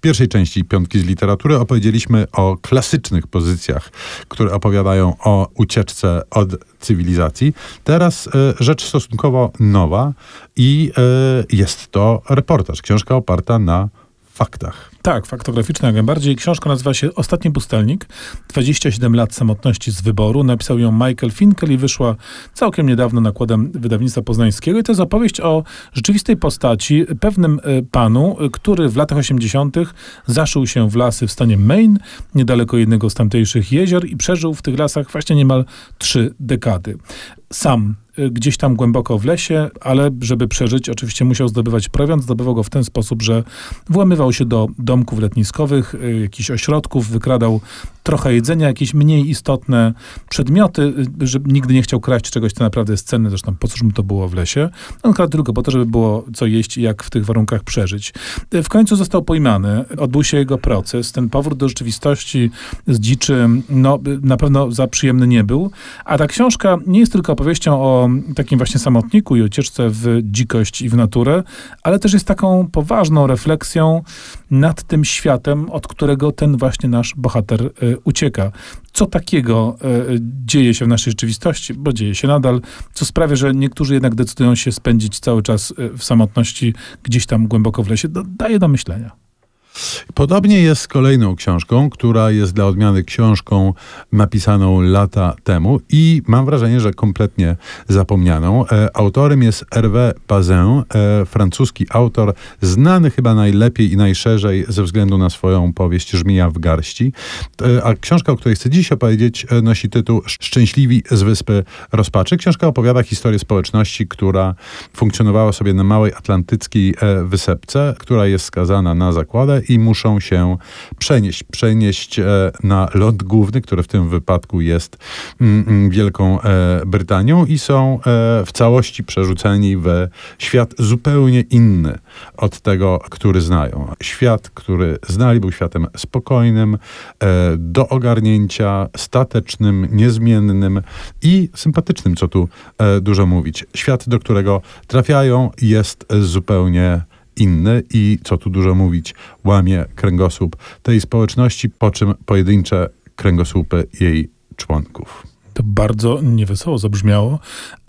pierwszej części Piątki z literatury opowiedzieliśmy o klasycznych pozycjach, które opowiadają o ucieczce od cywilizacji. Teraz y, rzecz stosunkowo nowa i y, jest to reportaż, książka oparta na faktach. Tak, faktograficzna jak najbardziej. Książka nazywa się Ostatni Pustelnik. 27 lat samotności z wyboru. Napisał ją Michael Finkel i wyszła całkiem niedawno nakładem wydawnictwa poznańskiego. I to jest opowieść o rzeczywistej postaci, pewnym e, panu, który w latach 80. zaszył się w lasy w stanie Maine, niedaleko jednego z tamtejszych jezior i przeżył w tych lasach właśnie niemal trzy dekady. Sam Y, gdzieś tam głęboko w lesie, ale żeby przeżyć, oczywiście musiał zdobywać prowiant. Zdobywał go w ten sposób, że włamywał się do domków letniskowych, y, jakichś ośrodków, wykradał trochę jedzenia, jakieś mniej istotne przedmioty, y, że nigdy nie chciał kraść czegoś, co naprawdę jest cenne. Zresztą po cóż mu to było w lesie? On kradł tylko po to, żeby było co jeść i jak w tych warunkach przeżyć. W końcu został pojmany, odbył się jego proces. Ten powrót do rzeczywistości z dziczy, no na pewno za przyjemny nie był. A ta książka nie jest tylko opowieścią o takim właśnie samotniku i ucieczce w dzikość i w naturę, ale też jest taką poważną refleksją nad tym światem, od którego ten właśnie nasz bohater y, ucieka. Co takiego y, dzieje się w naszej rzeczywistości, bo dzieje się nadal, co sprawia, że niektórzy jednak decydują się spędzić cały czas y, w samotności gdzieś tam głęboko w lesie. Daje do myślenia. Podobnie jest z kolejną książką, która jest dla odmiany książką napisaną lata temu i mam wrażenie, że kompletnie zapomnianą. E, autorem jest Hervé Bazin, e, francuski autor, znany chyba najlepiej i najszerzej ze względu na swoją powieść Żmija w garści. E, a książka, o której chcę dziś opowiedzieć, nosi tytuł Szczęśliwi z Wyspy Rozpaczy. Książka opowiada historię społeczności, która funkcjonowała sobie na małej atlantyckiej wysepce, która jest skazana na zakładę i muszą się przenieść. Przenieść e, na ląd główny, który w tym wypadku jest mm, mm, Wielką e, Brytanią i są e, w całości przerzuceni w świat zupełnie inny od tego, który znają. Świat, który znali, był światem spokojnym, do ogarnięcia, statecznym, niezmiennym i sympatycznym, co tu dużo mówić. Świat, do którego trafiają, jest zupełnie inny i, co tu dużo mówić, łamie kręgosłup tej społeczności, po czym pojedyncze kręgosłupy jej członków. To bardzo niewesoło zabrzmiało.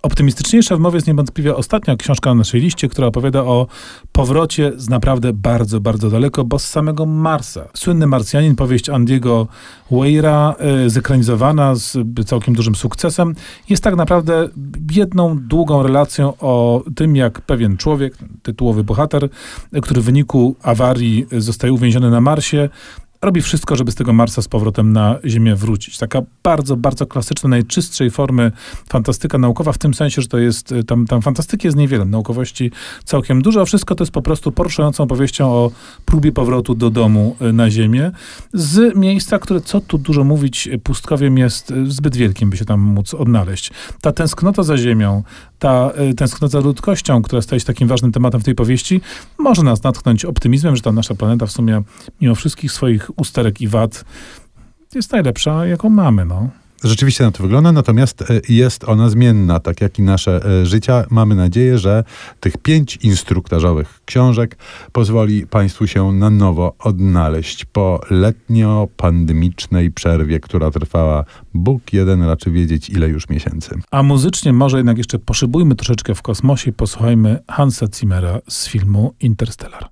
Optymistyczniejsza w mowie jest niewątpliwie ostatnia książka na naszej liście, która opowiada o powrocie z naprawdę bardzo, bardzo daleko, bo z samego Marsa. Słynny Marsjanin, powieść Andiego Weira, y, zekranizowana z całkiem dużym sukcesem, jest tak naprawdę jedną długą relacją o tym, jak pewien człowiek, tytułowy bohater, który w wyniku awarii zostaje uwięziony na Marsie, robi wszystko, żeby z tego Marsa z powrotem na Ziemię wrócić. Taka bardzo, bardzo klasyczna, najczystszej formy fantastyka naukowa, w tym sensie, że to jest, y, tam, tam fantastyki jest niewiele, naukowości całkiem dużo, a wszystko to jest po prostu poruszającą powieścią o próbie powrotu do domu y, na Ziemię, z miejsca, które, co tu dużo mówić, pustkowiem jest y, zbyt wielkim, by się tam móc odnaleźć. Ta tęsknota za Ziemią, ta tęsknota za ludzkością, która staje się takim ważnym tematem w tej powieści, może nas natchnąć optymizmem, że ta nasza planeta w sumie, mimo wszystkich swoich usterek i wad jest najlepsza, jaką mamy. No. Rzeczywiście na to wygląda, natomiast e, jest ona zmienna, tak jak i nasze e, życia. Mamy nadzieję, że tych pięć instruktażowych książek pozwoli Państwu się na nowo odnaleźć po letnio-pandemicznej przerwie, która trwała Bóg jeden raczy wiedzieć ile już miesięcy. A muzycznie może jednak jeszcze poszybujmy troszeczkę w kosmosie i posłuchajmy Hansa Zimmera z filmu Interstellar.